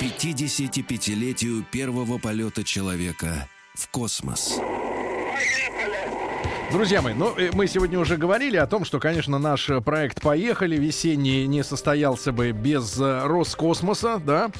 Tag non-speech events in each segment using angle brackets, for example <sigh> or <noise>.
55-летию первого полета человека в космос. Друзья мои, ну, э, мы сегодня уже говорили о том, что, конечно, наш э, проект «Поехали» весенний не состоялся бы без э, Роскосмоса, да,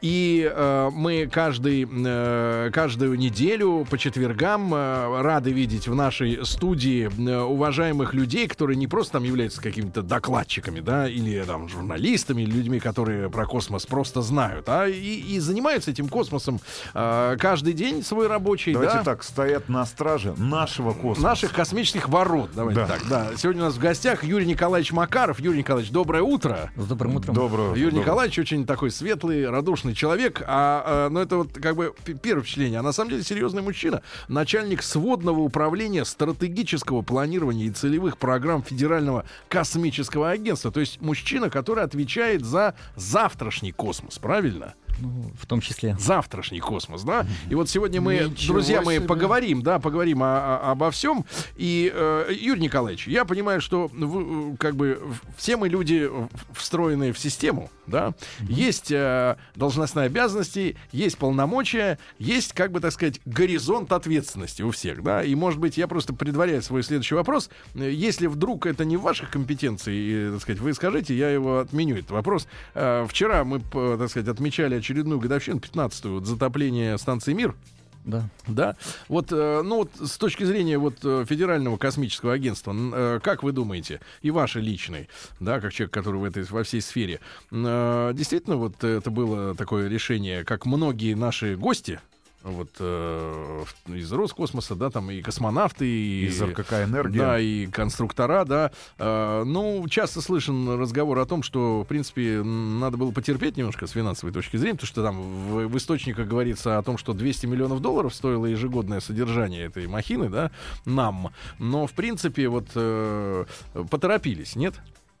и э, мы каждый, э, каждую неделю по четвергам э, рады видеть в нашей студии э, уважаемых людей, которые не просто там являются какими-то докладчиками, да, или там журналистами, или людьми, которые про космос просто знают, а и, и занимаются этим космосом э, каждый день свой рабочий, Давайте да. так, стоят на страже нашего космоса. Наших космических ворот. Давайте Да. так, да. Сегодня у нас в гостях Юрий Николаевич Макаров. Юрий Николаевич, доброе утро. С добрым утром. Доброго. Юрий доброго. Николаевич очень такой светлый, радушный человек. А, а, ну, это вот как бы первое впечатление. А на самом деле серьезный мужчина. Начальник сводного управления стратегического планирования и целевых программ Федерального космического агентства. То есть мужчина, который отвечает за завтрашний космос. Правильно? Ну, в том числе. завтрашний космос, да. И вот сегодня мы, Ничего друзья мои, себе. поговорим, да, поговорим о- о- обо всем. И э, Юрий Николаевич, я понимаю, что вы, э, как бы все мы люди встроенные в систему, да. Есть э, должностные обязанности, есть полномочия, есть, как бы так сказать, горизонт ответственности у всех, да. И может быть, я просто предваряю свой следующий вопрос. Если вдруг это не в ваших компетенции, э, так сказать, вы скажите, я его отменю этот вопрос. Э, Вчера мы, так сказать, отмечали очередную годовщину, 15-ю, вот, затопления станции «Мир». Да. Да, вот, э, ну вот с точки зрения вот э, Федерального космического агентства, э, как вы думаете, и вашей личной, да, как человек, который в этой во всей сфере, действительно вот это было такое решение, как многие наши гости, вот э, из Роскосмоса, да, там и космонавты, и Из РКК «Энергия». да, и конструктора, да. Э, ну, часто слышен разговор о том, что, в принципе, надо было потерпеть немножко с финансовой точки зрения, потому что там в, в источниках говорится о том, что 200 миллионов долларов стоило ежегодное содержание этой махины, да, нам. Но, в принципе, вот э, поторопились, нет?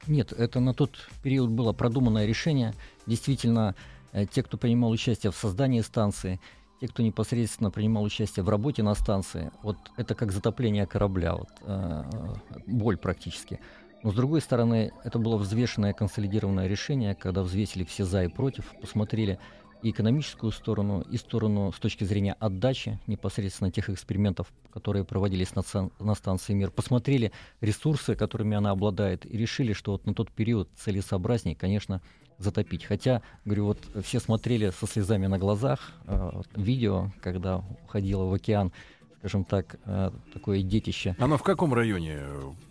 Нет, это на тот период было продуманное решение. Действительно, э, те, кто принимал участие в создании станции, те, кто непосредственно принимал участие в работе на станции, вот это как затопление корабля, вот, э, боль практически. Но с другой стороны, это было взвешенное консолидированное решение, когда взвесили все за и против, посмотрели и экономическую сторону, и сторону с точки зрения отдачи непосредственно тех экспериментов, которые проводились на, на станции «Мир», посмотрели ресурсы, которыми она обладает, и решили, что вот на тот период целесообразнее, конечно, затопить. Хотя, говорю, вот все смотрели со слезами на глазах э, видео, когда уходило в океан, скажем так, э, такое детище. Оно в каком районе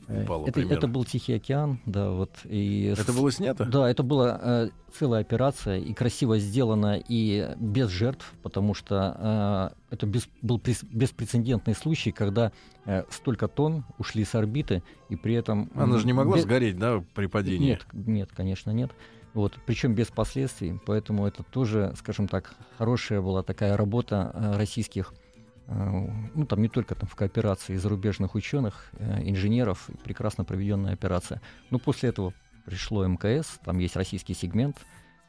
упало это, примерно? это был Тихий океан, да, вот. И Это с- было снято? да, это была э, целая операция и красиво сделана и без жертв, потому что э, это без- был прес- беспрецедентный случай, когда э, столько тонн ушли с орбиты и при этом Она же не могла без- сгореть, да, при падении? Нет, нет, конечно, нет. Вот, причем без последствий, поэтому это тоже, скажем так, хорошая была такая работа э, российских, э, ну там не только там в кооперации зарубежных ученых, э, инженеров, прекрасно проведенная операция. Но после этого пришло МКС, там есть российский сегмент,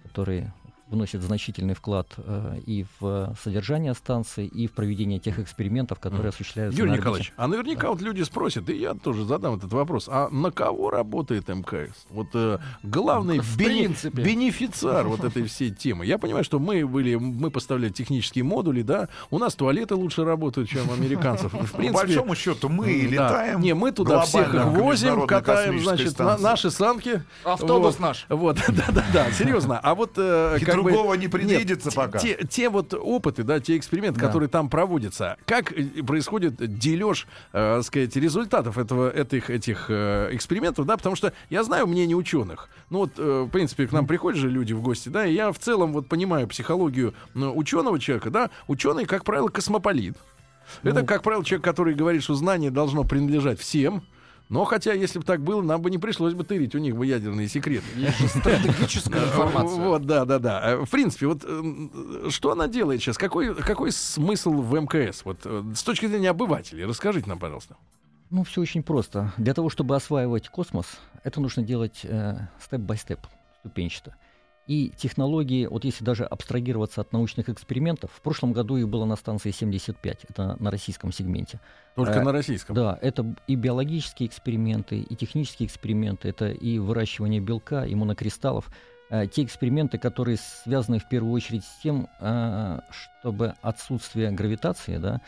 который вносит значительный вклад э, и в содержание станции, и в проведение тех экспериментов, которые осуществляются Юрий на. Николаевич, а наверняка вот люди спросят, и я тоже задам этот вопрос, а на кого работает МКС? Вот э, главный <laughs> В бени- принципе. бенефициар вот <laughs> этой всей темы. Я понимаю, что мы были, мы поставляли технические модули, да, у нас туалеты лучше работают, чем у американцев. В По принципе, большому счету мы да. летаем. Не, мы туда всех их возим, катаем, значит, на- наши санки. Автобус Вот. наш. Вот, <laughs> да-да-да, серьезно. А вот э, Как бы- другого не Нет, предвидится те- пока. Те, те вот опыты, да, те эксперименты, Да. которые там проводятся, как э, происходит дележ, э, сказать, результатов этого, этих, этих э, экспериментов, да, потому что я знаю мнение ученых. Ну вот, э, в принципе, к нам приходят же люди в гости, да, и я в целом вот понимаю психологию ученого человека, да, ученый, как правило, космополит. Это, как правило, человек, который говорит, что знание должно принадлежать всем, Но хотя, если бы так было, нам бы не пришлось бы тырить у них бы ядерные секреты. Стратегическая <laughs> информация. Вот, да, да, да. Э, В принципе, вот э, что она делает сейчас? Какой, какой смысл в МКС? Вот э, с точки зрения обывателей, расскажите нам, пожалуйста. Ну, все очень просто. Для того, чтобы осваивать космос, это нужно делать э, степ-бай-степ, ступенчато. И технологии, вот если даже абстрагироваться от научных экспериментов, в прошлом году их было на станции 75, это на российском сегменте. Только Э, на российском. Да, это и биологические эксперименты, и технические эксперименты, это и выращивание белка, и монокристаллов. Э, Те эксперименты, которые связаны в первую очередь с тем, э, чтобы отсутствие гравитации да,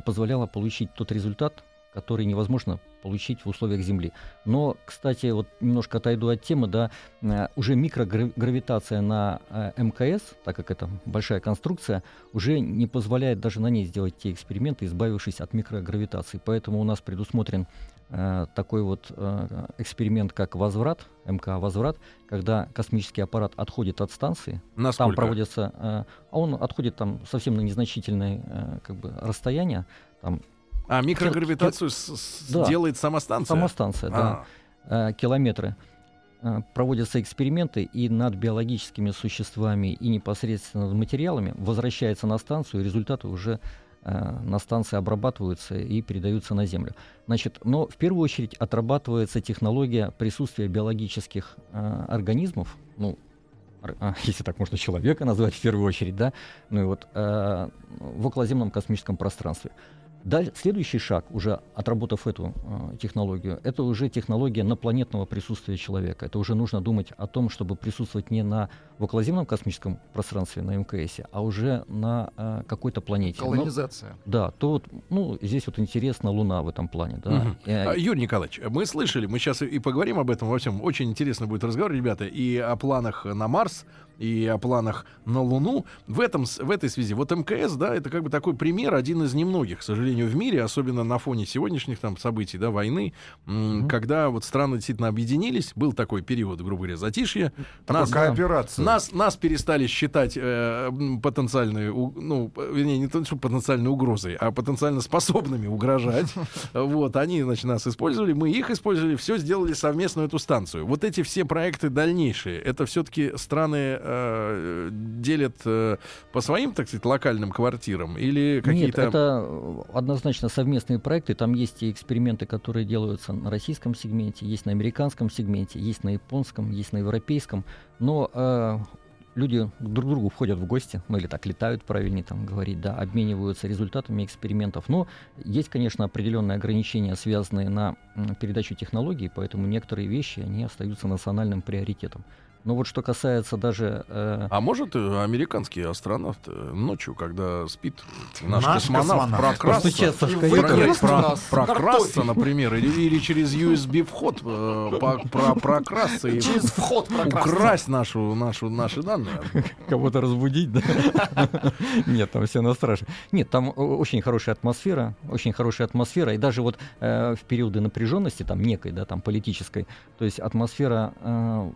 позволяло получить тот результат, который невозможно получить в условиях Земли. Но, кстати, вот немножко отойду от темы, да, э, уже микрогравитация на э, МКС, так как это большая конструкция, уже не позволяет даже на ней сделать те эксперименты, избавившись от микрогравитации. Поэтому у нас предусмотрен э, такой вот э, эксперимент, как возврат, МК возврат, когда космический аппарат отходит от станции, Насколько? там проводится, э, а он отходит там совсем на незначительное э, как бы расстояние, там А микрогравитацию с- с- Да. делает сама станция? сама станция, да А, э, километры. Э, Проводятся эксперименты, и над биологическими существами и непосредственно над материалами возвращается на станцию, и результаты уже э, на станции обрабатываются и передаются на Землю. Значит, но в первую очередь отрабатывается технология присутствия биологических э, организмов, ну, а, <laughs> если так можно человека назвать в первую очередь, да, ну и вот э, в околоземном космическом пространстве. Даль- следующий шаг, уже отработав эту э, технологию, это уже технология напланетного присутствия человека. Это уже нужно думать о том, чтобы присутствовать не на в околоземном космическом пространстве, на МКС, а уже на э, какой-то планете. Колонизация. да, то вот, ну, здесь вот интересна Луна в этом плане, да. Мгм. Э, А, Юрий Николаевич, мы слышали, мы сейчас и поговорим об этом во всем. Очень интересно будет разговор, ребята, и о планах на Марс, и о планах на Луну. В, этом, в этой связи, вот МКС, да, это как бы такой пример, один из немногих, к сожалению, в мире, особенно на фоне сегодняшних там событий, да, войны, м, когда вот страны действительно объединились, был такой период, грубо говоря, затишья. Нас, Кооперация. нас, нас перестали считать э, у- ну, вернее, не то, что потенциальной угрозой, а потенциально способными угрожать. <laughs> Вот, они, значит, нас использовали, мы их использовали, все сделали совместную эту станцию. Вот эти все проекты дальнейшие, это все-таки страны э, делят э, по своим, так сказать, локальным квартирам или Нет, какие-то... это э, однозначно совместные проекты. Там есть и эксперименты, которые делаются на российском сегменте, есть на американском сегменте, есть на японском, есть на европейском. Но э, люди друг к другу входят в гости, ну или так летают, правильнее там говорить, да, обмениваются результатами экспериментов. Но есть, конечно, определенные ограничения, связанные на передачу технологий, поэтому некоторые вещи, они остаются национальным приоритетом. Но вот что касается даже... э, А может э, американский астронавт э, ночью, когда спит наш, Наш космонавт, космонавт. прокрасться, про- прокрасться, например, или, или через USB вход э, по- про- прокрасться и Через вход прокрасться. украсть нашу, нашу, наши данные. кого-то разбудить, да? Нет, там все на страже. Нет, там очень хорошая атмосфера, очень хорошая атмосфера, и даже вот э, в периоды напряженности, там некой, да, там политической, то есть атмосфера э,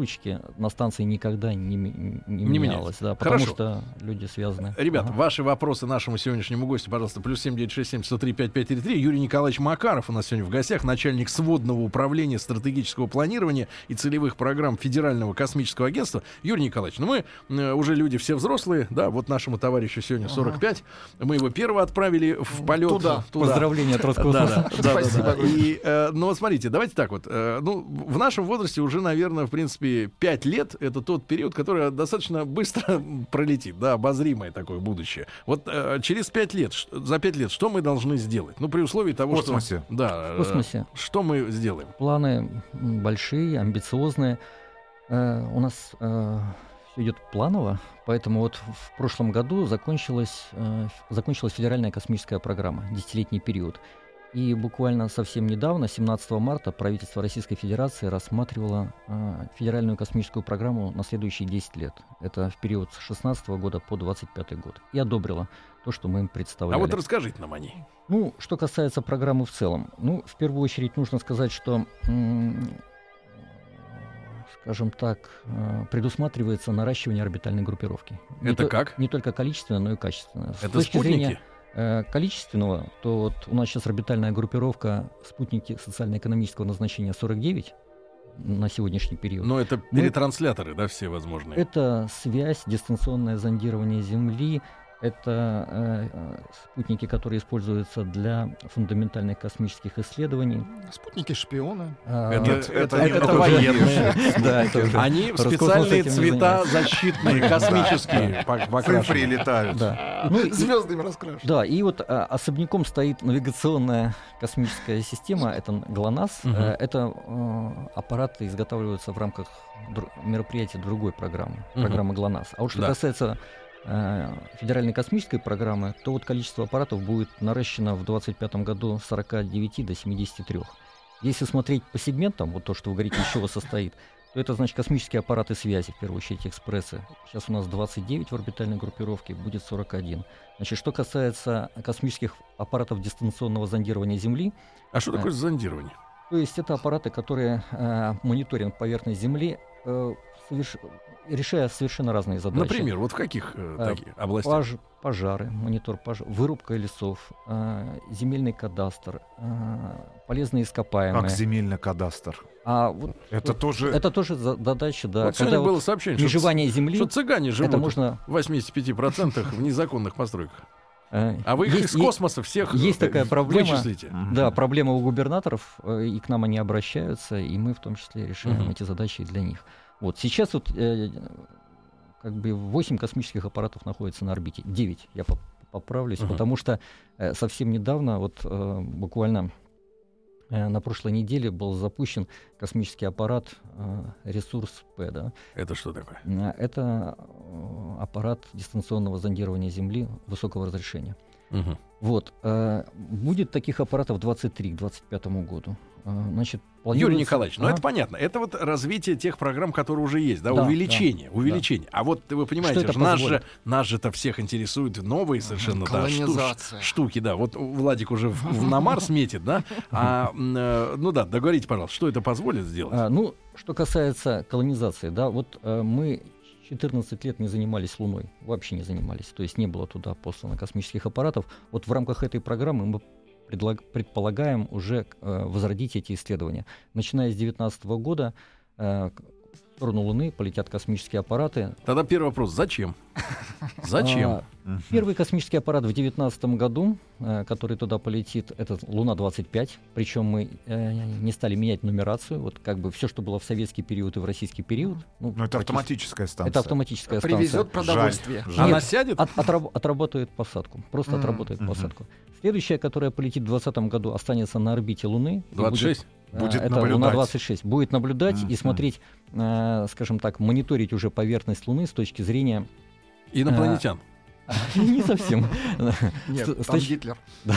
взаимовыручки на станции никогда не, не, Не менялась, да, потому Хорошо. что люди связаны. Ребят, Ага. ваши вопросы нашему сегодняшнему гостю, пожалуйста, плюс 7967 103 5533. Юрий Николаевич Макаров у нас сегодня в гостях, начальник сводного управления стратегического планирования и целевых программ Федерального космического агентства. Юрий Николаевич, ну мы э, уже люди все взрослые, да, вот нашему товарищу сегодня 45. Мы его первого отправили в полет Туда. Поздравления от Роскосмоса. да, да, Спасибо. И, э, ну вот смотрите, давайте так вот. э, ну, в нашем возрасте уже, наверное, в принципе, 5 лет — это тот период, который достаточно быстро <laughs> пролетит, да, обозримое такое будущее. Вот э, через 5 лет, за 5 лет, что мы должны сделать? Ну, при условии того, В космосе. что... Да, В космосе. э, что мы сделаем? Планы большие, амбициозные. Э, у нас все идет планово, поэтому вот в прошлом году закончилась, э, закончилась федеральная космическая программа, десятилетний период. И буквально совсем недавно, 17 марта, правительство Российской Федерации рассматривало э, федеральную космическую программу на следующие 10 лет. Это в период с 16 года по 25 год. И одобрило то, что мы им А представляли. вот расскажите нам о ней. Ну, что касается программы в целом, ну, в первую очередь нужно сказать, что, м, скажем так, э, предусматривается наращивание орбитальной группировки. Не Это то- как? Не только количественно, но и качественно. С Это точки спутники? зрения- количественного, то вот у нас сейчас орбитальная группировка спутники социально-экономического назначения 49 на сегодняшний период. Но это перетрансляторы, да, все возможные. Это связь, дистанционное зондирование Земли, это э, э, спутники, которые используются для фундаментальных космических исследований. Спутники-шпионы. А, Это- Нет, это это, немного это военные. <laughs> Да, это уже Они специальные цвета защитные, космические, покрашены. летают. Да. Ну, Звездами раскрашены. Да, и вот а, особняком стоит навигационная космическая система, это ГЛОНАСС. Э, Это э, аппараты изготавливаются в рамках мероприятия другой программы, программы ГЛОНАСС. А вот что касается федеральной космической программы, то вот количество аппаратов будет наращено в 2025 году с 49 до 73. Если смотреть по сегментам, вот то, что вы говорите, из чего состоит, то это значит космические аппараты связи, в первую очередь экспрессы. Сейчас у нас 29 в орбитальной группировке, будет 41. Значит, что касается космических аппаратов дистанционного зондирования Земли, А что такое зондирование? То есть это аппараты, которые э, мониторинг поверхности Земли, э, соверш- решая совершенно разные задачи. Например, вот в каких э, А, таких областях? Пож- пожары, монитор пожар, вырубка лесов, э, земельный кадастр, э, полезные ископаемые. Как земельный кадастр. А вот Это тоже... это тоже за- задача, да. вот когда вот было сообщение, что, межевание Земли, что цыгане живут это можно... в 85% в незаконных постройках. Э, А вы их есть- из космоса всех есть э, такая проблема. вычислите. Да, проблема у губернаторов, э, и к нам они обращаются, и мы в том числе решаем Мгм. эти задачи для них. Вот сейчас вот э, как бы 8 космических аппаратов находятся на орбите. 9, я поп- поправлюсь, Мгм. потому что э, совсем недавно, вот э, буквально на прошлой неделе был запущен космический аппарат э, «Ресурс П». Да? Это что такое? Э, Это э, аппарат дистанционного зондирования Земли высокого разрешения. Мгм. Вот. э, будет таких аппаратов 23 к 2025 году. Э, значит, Юрий Николаевич, ну Ага. это понятно. Это вот развитие тех программ, которые уже есть, да, Да, увеличение, да, увеличение. А вот вы понимаете, это же, нас же нас же-то всех интересуют новые совершенно да, шту- штуки, да. Вот Владик уже в- в- на Марс метит, да. А, э, ну да, договорите, пожалуйста, что это позволит сделать? А, ну, что касается колонизации, да, вот э, мы 14 лет не занимались Луной, вообще не занимались, то есть не было туда послано космических аппаратов. Вот в рамках этой программы мы предлаг- предполагаем уже э, возродить эти исследования. Начиная с 2019 года э, сторону Луны полетят космические аппараты. Тогда первый вопрос: зачем? <laughs> Зачем? А. Первый космический аппарат в 2019 году, э, который туда полетит, это Луна-25. Причем мы э, не стали менять нумерацию. Вот как бы все, что было в советский период и в российский период. Ну, Ну, это автоматическая станция. Это автоматическая станция. Привезет продовольствие. Жаль. Она Нет, сядет? От- отраб- отработает посадку. Просто Мгм. отработает посадку. Следующая, которая полетит в 2020 году, останется на орбите Луны. и 26? Будет, Будет э, это наблюдать. Луна-26. Будет наблюдать и Мгм. смотреть, э, скажем так, мониторить уже поверхность Луны с точки зрения... Инопланетян. <laughs> Не совсем. <laughs> Нет, С- с там точ- Гитлер. <laughs>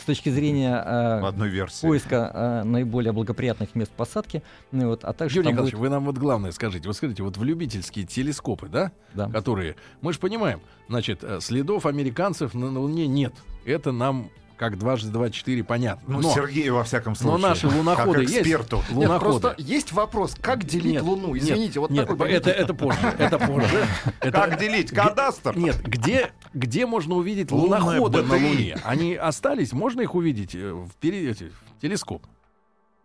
С точки зрения э, одной версии. поиска э, наиболее благоприятных мест посадки, ну, вот, а также Юрий Николаевич, будет- вы нам вот главное скажите. Вот скажите, вот в любительские телескопы, да, да. которые, мы же понимаем, значит, э, следов американцев на, на Луне нет. Это нам как дважды два четыре понятно. Ну, но, Сергею, во всяком но случае. наши луноходы как есть. эксперту. Нет, Луноходы. просто есть вопрос, как делить Нет, Луну? нет, Извините, вот нет, такой это, это позже. Это позже. Это- Как делить? Кадастр? Нет, где, где можно увидеть луноходы на. Луне? Они остались? Можно их увидеть э, в, пере- в телескоп?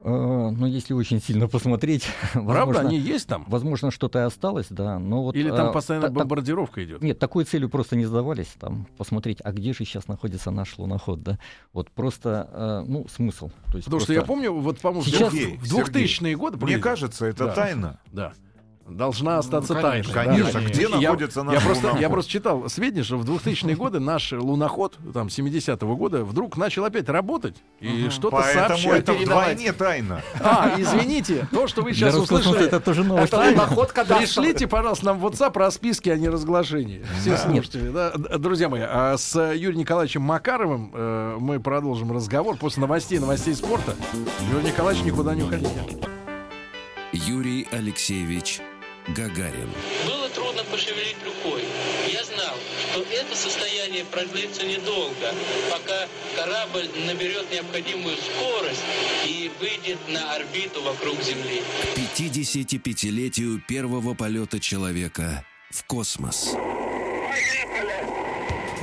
Э, ну, если очень сильно посмотреть, <laughs> Правда, возможно, они есть там? возможно, что-то и осталось, да. Но вот, Или там э, постоянно та- та- бомбардировка идет? Нет, такой целью просто не сдавались, там, посмотреть, а где же сейчас находится наш луноход, да. Вот просто, э, ну, смысл. То есть Потому что просто- я помню, вот, по-моему, в Сейчас- двух- в 2000-е годы... Мне кажется, это Да. тайна. Да. Должна остаться Ну, тайной. конечно, да. Конечно, где Я- находится наш я просто, я луноход? просто читал сведения, что в 2000-е годы наш луноход, там, 70-го года, вдруг начал опять работать и Мгм. что-то Поэтому сообщать. это передавать. вдвойне тайна. А, извините, то, что вы Для сейчас Роскосмоса услышали, это тоже новость. Это луноход кадастр. Пришлите, пожалуйста, нам в WhatsApp расписки о неразглашении. Все слушатели, да? Друзья мои, а с Юрием Николаевичем Макаровым э, мы продолжим разговор после новостей, новостей спорта. Юрий Николаевич, никуда не уходите. Юрий Алексеевич Гагарин. Было трудно пошевелить рукой. Я знал, что это состояние продлится недолго, пока корабль наберет необходимую скорость и выйдет на орбиту вокруг Земли. К 55-летию первого полета человека в космос.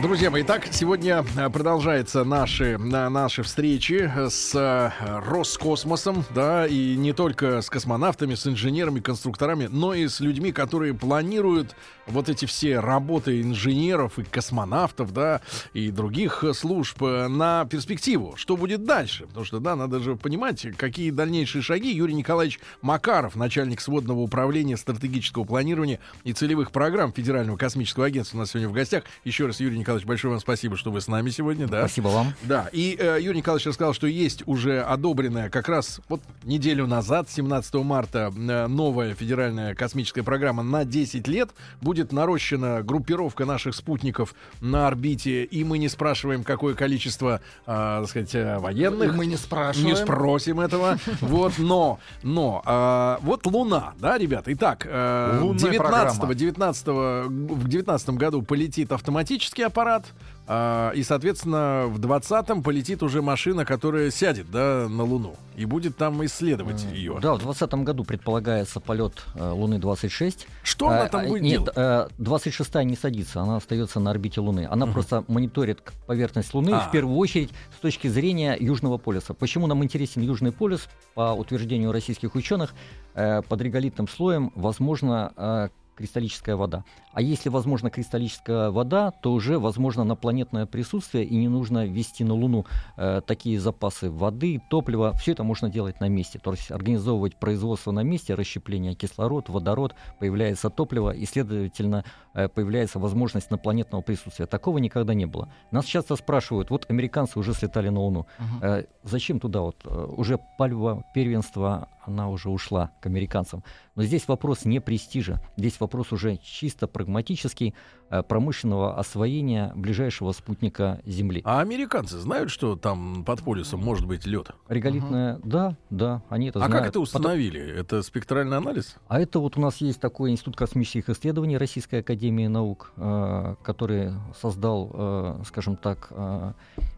Друзья мои, итак, сегодня э, продолжаются наши, на, наши встречи с э, Роскосмосом, да, и не только с космонавтами, с инженерами, конструкторами, но и с людьми, которые планируют вот эти все работы инженеров и космонавтов, да, и других э, служб э, на перспективу. Что будет дальше? Потому что, да, надо же понимать, какие дальнейшие шаги. Юрий Николаевич Макаров, начальник сводного управления стратегического планирования и целевых программ Федерального космического агентства у нас сегодня в гостях. Еще раз, Юрий большое вам спасибо, что вы с нами сегодня, да. Спасибо вам. Да, и э, Юрий Николаевич рассказал, что есть уже одобренная как раз вот неделю назад, 17 марта, э, новая федеральная космическая программа на 10 лет. Будет нарощена группировка наших спутников на орбите, и мы не спрашиваем, какое количество, э, так сказать, э, военных. Мы не спрашиваем. Не спросим этого. Вот, но, но, э, вот Луна, да, ребята. Итак, э, Лунная 19 программа. 19 в 19 году полетит автоматический аппарат, а, и, соответственно, в 20-м полетит уже машина, которая сядет, да, на Луну и будет там исследовать ее. Да, в 2020 году предполагается полет э, Луны-26. Что она А, там а, будет Нет, делать? э, 26-я не садится, она остается на орбите Луны. Она просто мониторит поверхность Луны, А. в первую очередь, с точки зрения Южного полюса. Почему нам интересен Южный полюс? По утверждению российских ученых, э, под реголитным слоем возможно э, кристаллическая вода. А если возможно кристаллическая вода, то уже возможно напланетное присутствие, и не нужно вести на Луну э, такие запасы воды, топлива. Все это можно делать на месте. То есть организовывать производство на месте, расщепление кислород, водород, появляется топливо, и, следовательно, э, появляется возможность инопланетного присутствия. Такого никогда не было. Нас часто спрашивают, вот американцы уже слетали на Луну, Э, зачем туда вот? Э, Уже пальва первенства, она уже ушла к американцам. Но здесь вопрос не престижа, здесь вопрос уже чисто прагматический, э, промышленного освоения ближайшего спутника Земли. А американцы знают, что там под полюсом может быть лед? Реголитная, да, да, они это А знают. как это Потом- установили? Это спектральный анализ? А это вот у нас есть такой Институт космических исследований Российской Академии Наук, э, который создал, э, скажем так, э,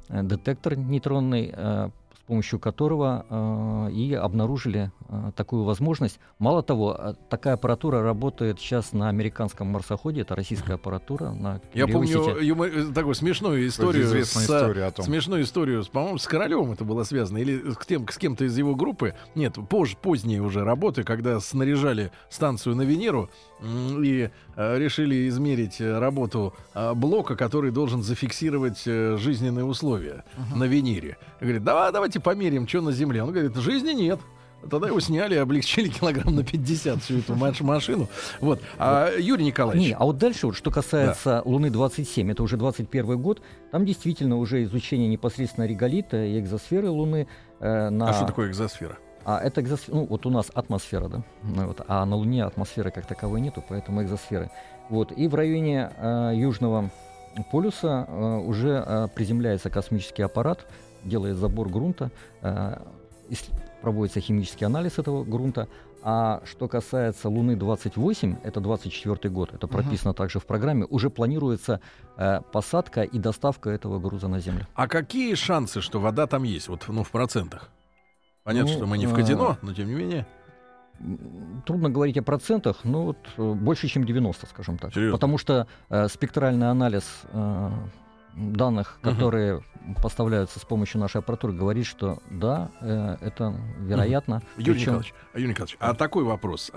э, детектор нейтронный, э, помощью которого э, и обнаружили э, такую возможность. Мало того, э, такая аппаратура работает сейчас на американском марсоходе, это российская аппаратура на Я помню юмор- такую смешную историю. с, история о том. Смешную историю, по-моему, с Королевым это было связано. Или с, тем, с кем-то из его группы. Нет, позже, поздние уже работы, когда снаряжали станцию на Венеру и э, решили измерить работу э, блока, который должен зафиксировать э, жизненные условия на Венере. Говорит, давай, давайте померим, что на Земле. Он говорит, жизни нет. Тогда его сняли, облегчили <laughs> килограмм на 50 всю эту маш- машину. Вот. А, Юрий Николаевич. Не, а вот дальше, вот, что касается Луны-27, это уже 21 год, там действительно уже изучение непосредственно реголита и экзосферы Луны э, на... А что такое экзосфера? А это экзосфера, ну вот у нас атмосфера, да, Ну вот, а на Луне атмосферы как таковой нету, поэтому экзосферы. Вот, и в районе э, Южного полюса э, уже э, приземляется космический аппарат, делает забор грунта, э, проводится химический анализ этого грунта. А что касается Луны-28, это 24 год, это прописано также в программе, уже планируется э, посадка и доставка этого груза на Землю. А какие шансы, что вода там есть, вот ну, в процентах? Понятно, Ну, что мы не в а, казино, но тем не менее. Трудно говорить о процентах, но вот э, больше, чем 90, скажем так. Серьезно? Потому что э, спектральный анализ э, данных, которые поставляются с помощью нашей аппаратуры, говорит, что да, э, это вероятно. Юрий Причем- Николаевич, а, Юрий Николаевич, а такой вопрос.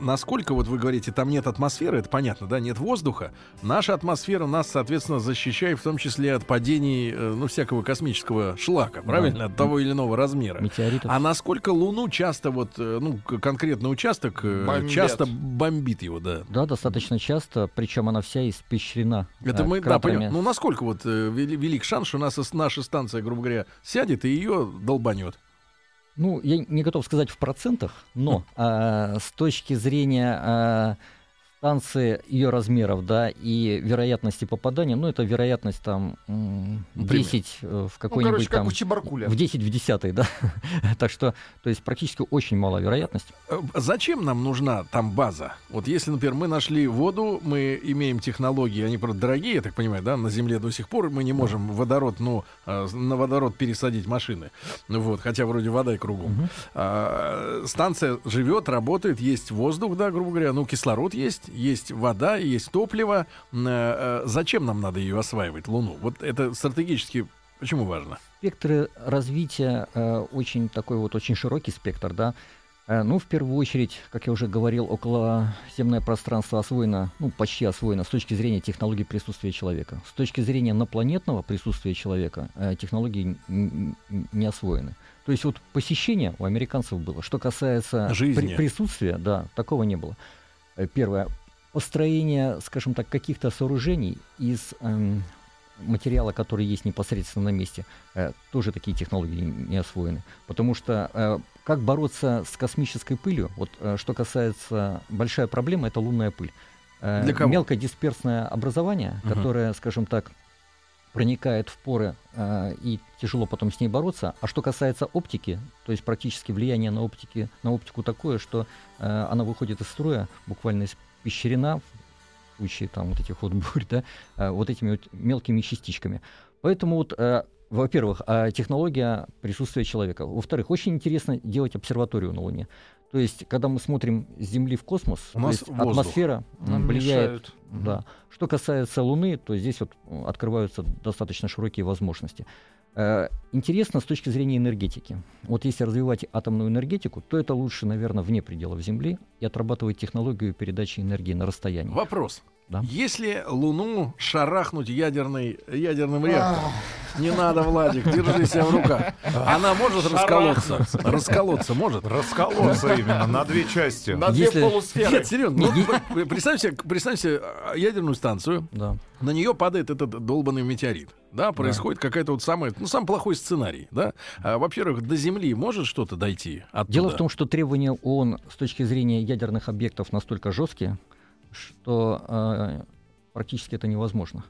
Насколько, вот вы говорите, там нет атмосферы, это понятно, да, нет воздуха. Наша атмосфера нас, соответственно, защищает в том числе от падений, э, ну, всякого космического шлака, правильно? От того или иного размера. Метеоритов. А насколько Луну часто, вот, э, ну, к- конкретный участок, э, Бомбят. часто бомбит его, да? Да, достаточно часто, причем она вся испещрена Это э, мы, да, кратерами. понимаем. Ну, насколько вот э, вели- велик шанс, что у нас наша станция, грубо говоря, сядет и ее долбанет? Ну, я не готов сказать в процентах, но а, с точки зрения а, станции, ее размеров, да, и вероятности попадания, ну, это вероятность там м, Ну, примерно. 10 э, в Ну, какой-нибудь короче, как там... у Чебаркуля. В 10 в 10, да. <laughs> так что, то есть практически очень малая вероятность. Э, Зачем нам нужна там база? Вот если, например, мы нашли воду, мы имеем технологии, они, правда, дорогие, я так понимаю, да, на Земле до сих пор мы не можем водород, ну, э, на водород пересадить машины. Ну Вот, хотя вроде вода и кругом. А, станция живет, работает, есть воздух, да, грубо говоря, ну, кислород есть, есть вода, есть топливо. Э, э, Зачем нам надо ее осваивать, Луну? Вот это стратегически почему важно? Спектры развития э, очень такой вот очень широкий спектр, да. Э, ну, в первую очередь, как я уже говорил, околоземное пространство освоено, ну, почти освоено с точки зрения технологий присутствия человека. С точки зрения инопланетного присутствия человека э, технологии не освоены. То есть вот посещение у американцев было. Что касается Жизни. при- присутствия, да, такого не было. Первое. Построение, скажем так, каких-то сооружений из эм, материала, который есть непосредственно на месте, э, тоже такие технологии не освоены. Потому что э, как бороться с космической пылью, вот э, что касается, большая проблема это лунная пыль. Э, Для кого? Мелкодисперсное образование, Мгм. которое, скажем так, проникает в поры э, и тяжело потом с ней бороться. А что касается оптики, то есть практически влияние на, оптики, на оптику такое, что э, она выходит из строя, буквально испещрена в случае там вот этих вот бурь, да, э, вот этими вот мелкими частичками. Поэтому вот, э, во-первых, э, технология присутствия человека. Во-вторых, очень интересно делать обсерваторию на Луне. То есть, когда мы смотрим с Земли в космос, У нас атмосфера Нам влияет мешают. да. Что касается Луны, то здесь вот открываются достаточно широкие возможности. Э, Интересно с точки зрения энергетики. Вот если развивать атомную энергетику, то это лучше, наверное, вне пределов Земли и отрабатывать технологию передачи энергии на расстоянии. Вопрос. Да. Если Луну шарахнуть ядерный, ядерным реактором, не надо, Владик, держи себя в руках. Она может расколоться? Расколоться может? Расколоться именно на две части. На две Если- полусферы. Нет, серьезно. Ну, представьте, представьте а, ядерную станцию, Да. на нее падает этот долбанный метеорит. Да, происходит какая-то вот самая, ну, самый плохой сценарий, да. А, во-первых, до Земли может что-то дойти оттуда? Дело в том, что требования ООН с точки зрения ядерных объектов настолько жесткие, что э, практически это невозможно.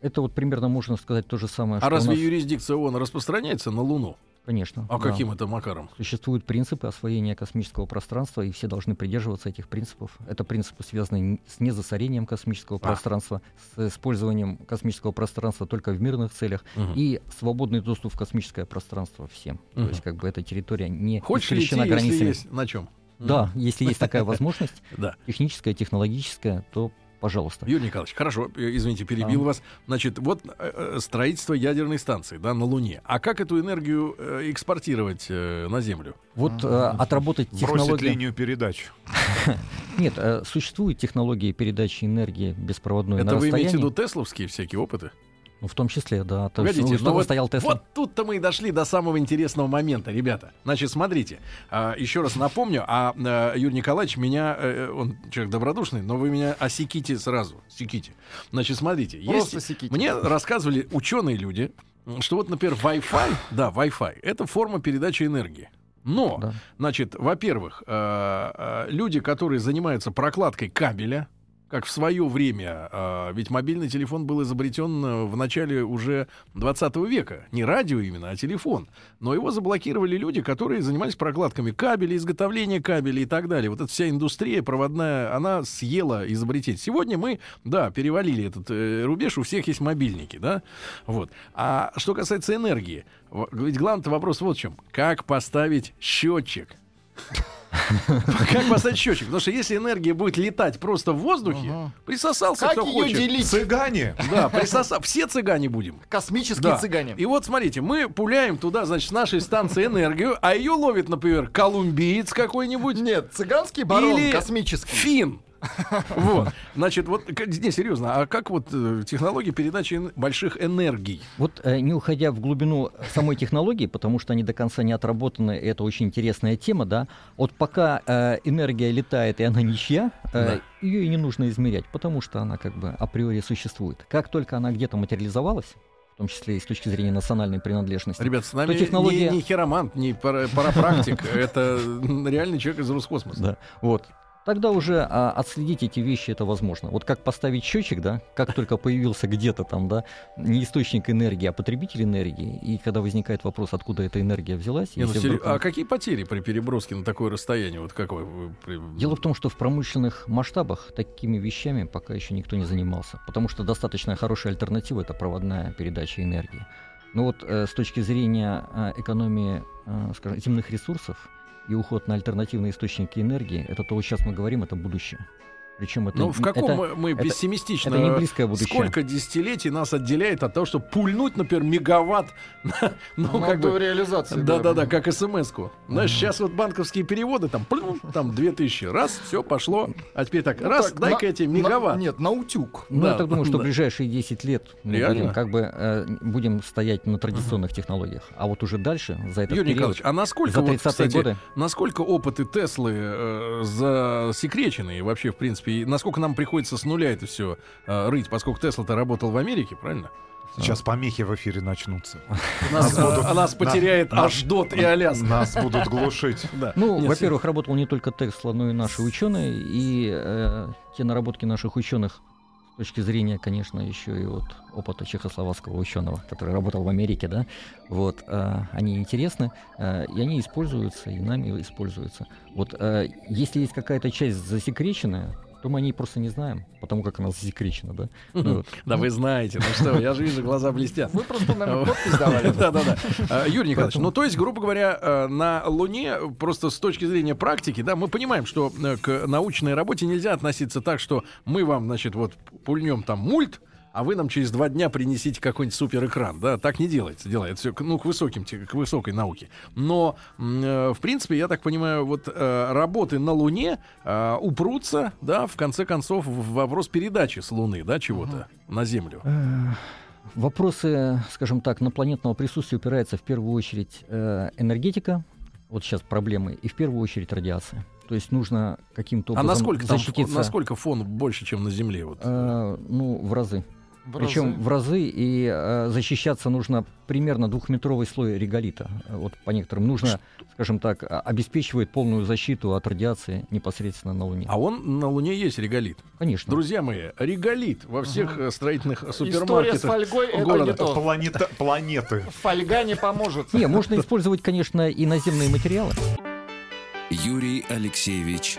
Это вот примерно можно сказать то же самое, А разве нас- юрисдикция ООН распространяется на Луну? Конечно. А да. каким это макаром? Существуют принципы освоения космического пространства, и все должны придерживаться этих принципов. Это принципы, связанные с незасорением космического А. пространства, с использованием космического пространства только в мирных целях Мгм. и свободный доступ в космическое пространство всем. Мгм. То есть как бы эта территория не Хочешь лети, исключена если границами. есть на чем? Да, если есть такая <laughs> возможность, техническая, технологическая, то пожалуйста. Юрий Николаевич, хорошо, э, извините, перебил Да. вас. Значит, вот э, э, строительство ядерной станции, да, на Луне. А как эту энергию экспортировать на Землю? Вот э, отработать Бросить технологию... линию передач. <laughs> Нет, существуют технологии передачи энергии беспроводной Это вы имеете в виду тесловские всякие опыты? Ну, в том числе, да. То есть, Погодите, ну, ну что вот, стоял Тесла? вот тут-то мы и дошли до самого интересного момента, ребята. Значит, смотрите, а, еще раз напомню, а, а, Юрий Николаевич меня, э, он человек добродушный, но вы меня осеките сразу, секите. Значит, смотрите, Просто есть, секите. мне рассказывали ученые люди, что вот, например, Wi-Fi, да, Wi-Fi, это форма передачи энергии. Но, Да. значит, во-первых, э, э, люди, которые занимаются прокладкой кабеля, как в свое время, э, ведь мобильный телефон был изобретен э, в начале уже 20 века. Не радио именно, а телефон. Но его заблокировали люди, которые занимались прокладками кабелей, изготовлением кабелей и так далее. Вот эта вся индустрия проводная, она съела изобретение. Сегодня мы, да, перевалили этот э, рубеж, у всех есть мобильники, да? Вот. А что касается энергии, ведь главный вопрос вот в чем. Как поставить счетчик? <laughs> Как поставить счетчик? Потому что если энергия будет летать просто в воздухе, Ага. присосался Как кто ее хочет. делить? Цыгане! Да, присосал. Все цыгане будем. Космические Да. цыгане. И вот смотрите, мы пуляем туда, значит, с нашей станции энергию, а ее ловит, например, колумбиец какой-нибудь. Нет, цыганский барон Или космический. Фин. Вот. Значит, вот, не, серьезно, а как вот э, технологии передачи больших энергий? Вот э, не уходя в глубину самой технологии, потому что они до конца не отработаны, это очень интересная тема, да. Вот пока э, энергия летает и она ничья, ее и не нужно измерять, потому что она как бы априори существует. Как только она где-то материализовалась, в том числе и с точки зрения национальной принадлежности, Ребят, с нами То технология- не, не хиромант, не пара- парапрактик, <laughs> это реальный человек из Роскосмоса. Да, вот. Тогда уже а, отследить эти вещи это возможно. Вот как поставить счетчик, да, как только появился где-то там, да, не источник энергии, а потребитель энергии, и когда возникает вопрос, откуда эта энергия взялась, Не, ну, если вдруг- А какие потери при переброске на такое расстояние? Вот какой? вы Дело в том, что в промышленных масштабах такими вещами пока еще никто не занимался, потому что достаточно хорошая альтернатива это проводная передача энергии. Но вот э, с точки зрения э, экономии, э, скажем, земных ресурсов и уход на альтернативные источники энергии, это то, вот сейчас мы говорим, это будущее. Причем это, Ну, в каком это, мы, мы это- пессимистично... это не близкое будущее. Сколько десятилетий нас отделяет от того, чтобы пульнуть, например, мегаватт, <laughs> ну, Ну, как бы... реализации. Да-да-да, как смс-ку. Знаешь, сейчас вот банковские переводы, там, плюм, там, 2000, раз, все, пошло. А теперь так, Ну, раз, так, дай-ка на- эти на- мегаватт. Нет, на утюг. Ну, Да, я так думаю, что <laughs> да. в ближайшие 10 лет мы Реально? будем, как бы, э, будем стоять на традиционных технологиях. А вот уже дальше, за этот Юрий период, Николаевич, а насколько, за вот, 30-е кстати, годы, насколько опыты Теслы э, засекречены и вообще, в принципе, и насколько нам приходится с нуля это все рыть, поскольку Тесла-то работал в Америке, правильно? Сейчас помехи в эфире начнутся. <laughs> Нас, Нас будут- <laughs> а нас потеряет на- Аждот и Аляска. <laughs> Нас будут глушить. Да. Ну, Нет, во-первых, работал не только Тесла, но и наши ученые. И э, те наработки наших ученых с точки зрения, конечно, еще и вот опыта чехословацкого ученого, который работал в Америке, да, вот, э, они интересны, э, и они используются, и нами используются. Вот, э, если есть какая-то часть засекреченная, то мы о ней просто не знаем, потому как она засекречена, да. Ну, вот. Да вы знаете, ну что, я же вижу, глаза блестят. Вы просто, наверное, подпись давали. <laughs> Да-да-да. А, Юрий Николаевич, ну то есть, грубо говоря, э, на Луне просто с точки зрения практики, да, мы понимаем, что э, к научной работе нельзя относиться так, что мы вам, значит, вот пульнем там мульт, а вы нам через два дня принесите какой-нибудь суперэкран, да, так не делается, делается все, ну, к высоким, к высокой науке. Но, э, в принципе, я так понимаю, вот э, работы на Луне э, упрутся, да, в конце концов, в вопрос передачи с Луны, да, чего-то на Землю. Э, Вопросы, скажем так, инопланетного присутствия упираются в первую очередь э, энергетика, вот сейчас проблемы, и в первую очередь радиация. То есть нужно каким-то А образом насколько там, защититься. насколько фон больше, чем на Земле? Вот? э, ну, в разы. В Причем разы. в разы, и э, защищаться нужно примерно двухметровый слой реголита. Вот по некоторым нужно, скажем так, а- обеспечивает полную защиту от радиации непосредственно на Луне. А он на Луне есть реголит. Конечно. Друзья мои, реголит во всех э, строительных История с супермаркетах. фольгой это города. не то. Планета, планеты. Фольга не поможет. Не, можно использовать, конечно, и наземные материалы. Юрий Алексеевич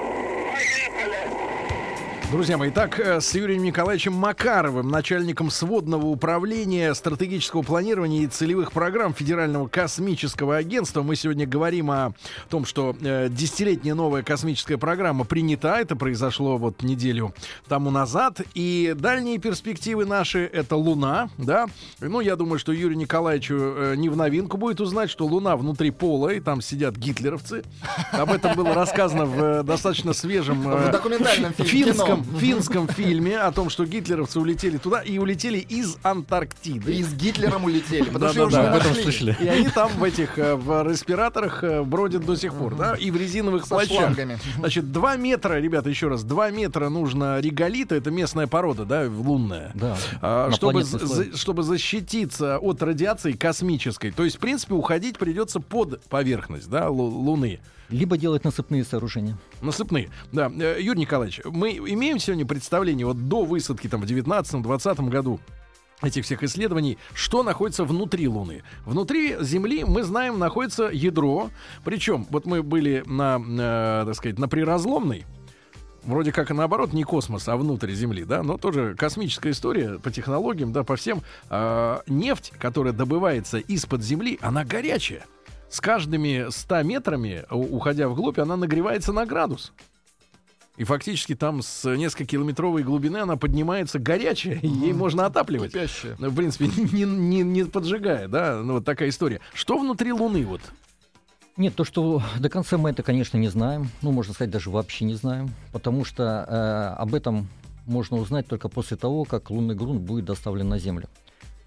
Друзья мои, так э, с Юрием Николаевичем Макаровым, начальником сводного управления стратегического планирования и целевых программ Федерального космического агентства, мы сегодня говорим о том, что э, десятилетняя новая космическая программа принята. Это произошло вот неделю тому назад. И дальние перспективы наши — это Луна, да. Ну, я думаю, что Юрию Николаевичу э, не в новинку будет узнать, что Луна внутри пола, и там сидят гитлеровцы. Об этом было рассказано в достаточно свежем В документальном фильме. финском, финском фильме о том, что гитлеровцы улетели туда и улетели из Антарктиды. И с Гитлером улетели. Потому что уже об этом нашли. слышали. И они там в этих э, в респираторах э, бродят до сих пор, да, и в резиновых плащах. Значит, 2 метра, ребята, еще раз, 2 метра нужно реголита, это местная порода, да, лунная. Да. А, чтобы, за- чтобы защититься от радиации космической. То есть, в принципе, уходить придется под поверхность да, Лу- Луны. Либо делать насыпные сооружения. Насыпные. Да, Э, Юрий Николаевич, мы имеем сегодня представление вот до высадки там в 19-20 году этих всех исследований, что находится внутри Луны. Внутри Земли, мы знаем, находится ядро. Причем, вот мы были на, э, так сказать, на приразломной, Вроде как и наоборот, не космос, а внутрь Земли, да, но тоже космическая история по технологиям, да, по всем. А, нефть, которая добывается из-под Земли, она горячая. С каждыми 100 метрами, уходя вглубь, она нагревается на градус. И фактически там с несколькокилометровой глубины она поднимается горячая, и ей можно отапливать. Кипящая. Ну, В принципе, <laughs> не, не, не поджигая, да, ну вот такая история. Что внутри Луны вот? Нет, то, что до конца мы это, конечно, не знаем. Ну, можно сказать, даже вообще не знаем. Потому что э, об этом можно узнать только после того, как лунный грунт будет доставлен на Землю.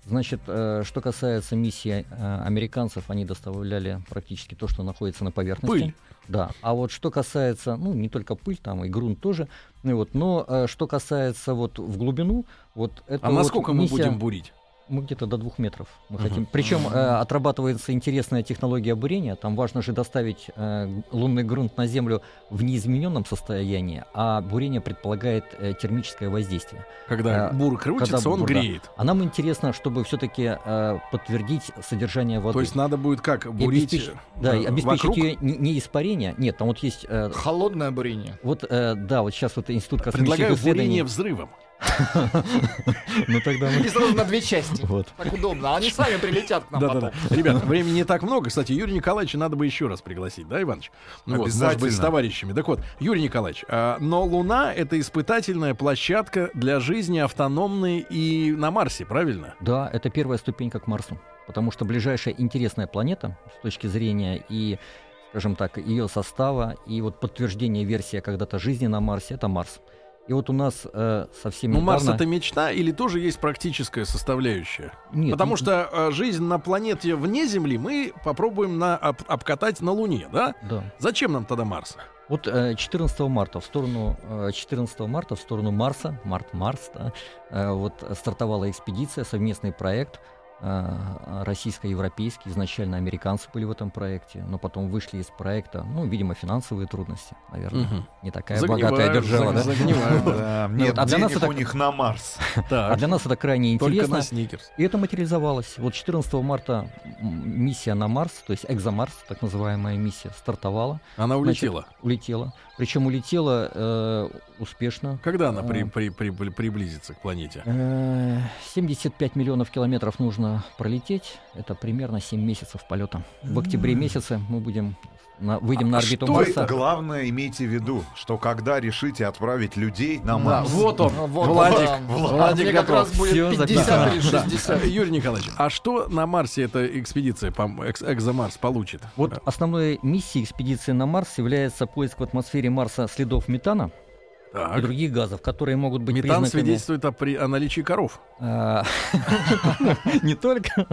Значит, э, что касается миссии э, американцев, они доставляли практически то, что находится на поверхности. Пыль. Да. А вот что касается, ну, не только пыль, там и грунт тоже. Ну, вот, но э, что касается вот в глубину, вот это А вот насколько мы миссия- будем бурить? Мы где-то до двух метров мы Мгм. хотим. Причем э, отрабатывается интересная технология бурения. Там важно же доставить э, лунный грунт на Землю в неизмененном состоянии, а бурение предполагает э, термическое воздействие. Когда А, бур крутится, когда он бур, да. греет. А нам интересно, чтобы все-таки подтвердить содержание воды. То есть надо будет как И бурить обеспечить- да, и э, обеспечить вокруг? ее не, не испарение. Нет, там вот есть. э, Холодное бурение. вот, э, да, вот сейчас вот институт космических Предлагаю бурение взрывом. <laughs> Ну тогда мы- И сразу на две части. Вот. Так удобно. А Они сами прилетят к нам Да-да-да. потом. Ребят, <laughs> времени не так много. Кстати, Юрия Николаевича надо бы еще раз пригласить, да, Иваныч? Ну, вот, может быть, с товарищами. Так вот, Юрий Николаевич, а, но Луна — это испытательная площадка для жизни автономной и на Марсе, правильно? Да, это первая ступенька к Марсу. Потому что ближайшая интересная планета с точки зрения и, скажем так, ее состава, и вот подтверждение версии когда-то жизни на Марсе это Марс. И вот у нас э, совсем Ну, Марс — недавно- это мечта или тоже есть практическая составляющая? Нет, Потому н- что э, жизнь на планете вне Земли мы попробуем на, об- обкатать на Луне, да? Да. Зачем нам тогда Марс? Вот э, 14 марта в сторону э, 14 марта в сторону Марса, Март Марс, да, э, вот стартовала экспедиция, совместный проект э, российско-европейский. Изначально американцы были в этом проекте, но потом вышли из проекта, ну, видимо, финансовые трудности, наверное. Мгм. Не такая Загнивают, богатая держава, да? загнивают, да. <laughs> Да, нет а для нас денег это- у них на Марс. <laughs> А для нас это крайне интересно. И это материализовалось. Вот 14 марта миссия на Марс, то есть экзомарс, так называемая миссия, стартовала, Она улетела. улетела. Причем улетела э, успешно. Когда она при- А. при- при- при- приблизится к планете? Э, 75 миллионов километров нужно пролететь. Это примерно 7 месяцев полета. В октябре месяце мы будем на- выйдем на А орбиту что Марса. Главное, имейте в виду, что когда решите отправить людей на Да, Марс, вот он, Ну, вот, Владик. да. Владик Мне как готов. раз будет Всё 50 или Да. 60. Юрий Николаевич, а что на Марсе эта экспедиция, по экс- экзомарс, получит? Вот основной миссией экспедиции на Марс является поиск в атмосфере Марса следов метана и Так. других газов, которые могут быть Метан признаками... свидетельствует о, при- о наличии коров. А, <laughs> Не только.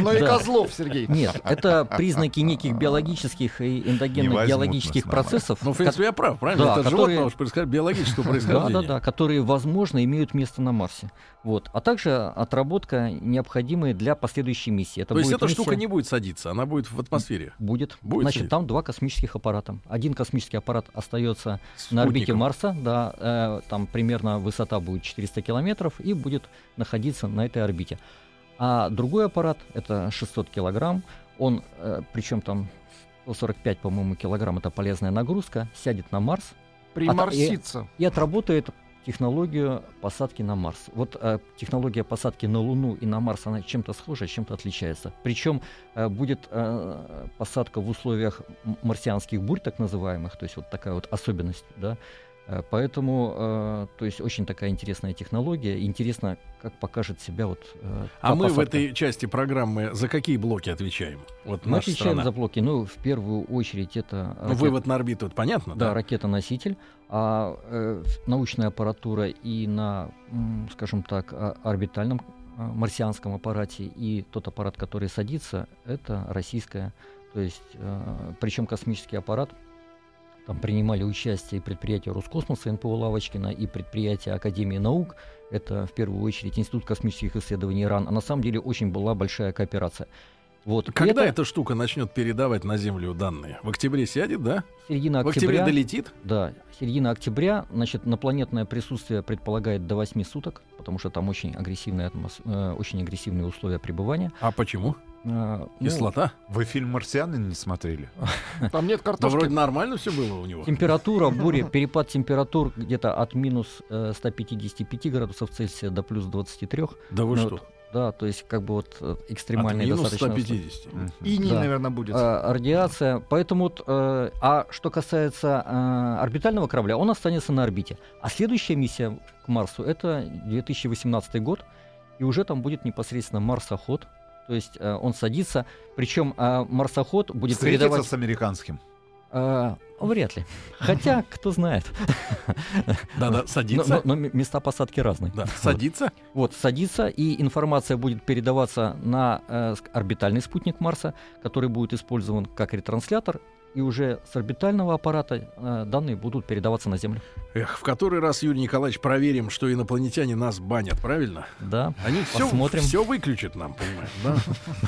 Но и. Козлов, Сергей. Нет, это признаки неких биологических и эндогенных Марс. процессов. Ну, в принципе, я прав, правильно? Да, Это животное уж биологического Да, происхождения. да, да, которые, возможно, имеют место на Марсе. Вот. А также отработка, необходимая для последующей миссии. Это То есть эта штука не будет садиться, она будет в атмосфере. Будет. Будет Значит, там два космических аппарата. Один космический аппарат остается на орбите. Марса, да, э, там примерно высота будет 400 километров и будет находиться на этой орбите. А другой аппарат, это 600 килограмм, он, причем там 145, по-моему, килограмм, это полезная нагрузка, сядет на Марс Приморсится. и отработает технологию посадки на Марс. Вот э, технология посадки на Луну и на Марс, она чем-то схожа, чем-то отличается. Причем э, будет э, посадка в условиях марсианских бурь, так называемых, то есть вот такая вот особенность, да. Э, Поэтому, э, то есть очень такая интересная технология. Интересно, как покажет себя вот. э, А мы в посадка. этой части программы за какие блоки отвечаем? Вот Мы отвечаем страна. за блоки. Ну, в первую очередь это Ну, ракет- вывод на орбиту, это понятно, Да, да? ракета-носитель, а э, в- научная аппаратура и на, скажем так, а- орбитальном а, марсианском аппарате и тот аппарат, который садится, это российская. То есть, причем космический аппарат, там принимали участие предприятия Роскосмоса НПО Лавочкина, и предприятия Академии наук. Это в первую очередь Институт космических исследований ИРАН. А на самом деле очень была большая кооперация. Вот. Когда это эта штука начнет передавать на Землю данные? В октябре сядет, да? середина В октябре октября. долетит? Да, середина октября, значит, инопланетное присутствие предполагает до 8 суток, потому что там очень агрессивные, атмос- э, очень агрессивные условия пребывания. А почему? Э, ну, Кислота? Вы фильм «Марсианин» не смотрели? <laughs> Там нет Да картошки. вроде нормально все было у него. температура <laughs> бури, перепад температур где-то от минус э, 155 градусов Цельсия до плюс 23. Да вы Ну, что? Да, то есть как бы вот э, От экстремальные минус достаточно условия. 150. Мгм. Иней, Да. наверное, будет. Э, радиация. Поэтому, вот, э, а что касается э, орбитального корабля, он останется на орбите. А следующая миссия к Марсу это 2018 год, и уже там будет непосредственно марсоход. То есть э, он садится, причем э, марсоход будет Встретиться передавать. с американским. Э, вряд ли. Хотя, кто знает. Да-да, Но, садится. но- но м- места посадки разные. Да, садится. Вот, садится, и информация будет передаваться на э, орбитальный спутник Марса, который будет использован как ретранслятор и уже с орбитального аппарата э, данные будут передаваться на Землю. Эх, в который раз, Юрий Николаевич, проверим, что инопланетяне нас банят, правильно? Да. Они все, Посмотрим. все выключат нам, понимаешь, да?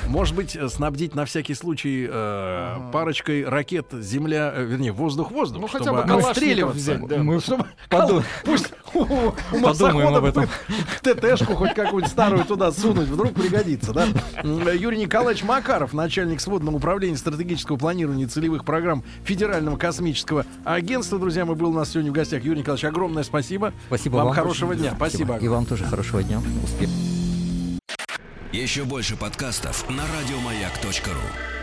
Может быть, э, снабдить на всякий случай э, парочкой ракет Земля, э, вернее, воздух-воздух, Ну, хотя чтобы бы Калашников отстреливаться. взять, да. Мы Чтобы <laughs> поду- пусть у, у Подумаем об этом. <laughs> ТТшку хоть какую-нибудь старую туда сунуть, вдруг пригодится, да? Юрий Николаевич Макаров, начальник сводного управления стратегического планирования целевых программ Федерального космического агентства. Друзья, мы был у нас сегодня в гостях. Юрий Николаевич, огромное спасибо. Спасибо вам. вам. хорошего дня. Спасибо. И вам тоже хорошего дня. Успехов. Еще больше подкастов на радиомаяк.ру.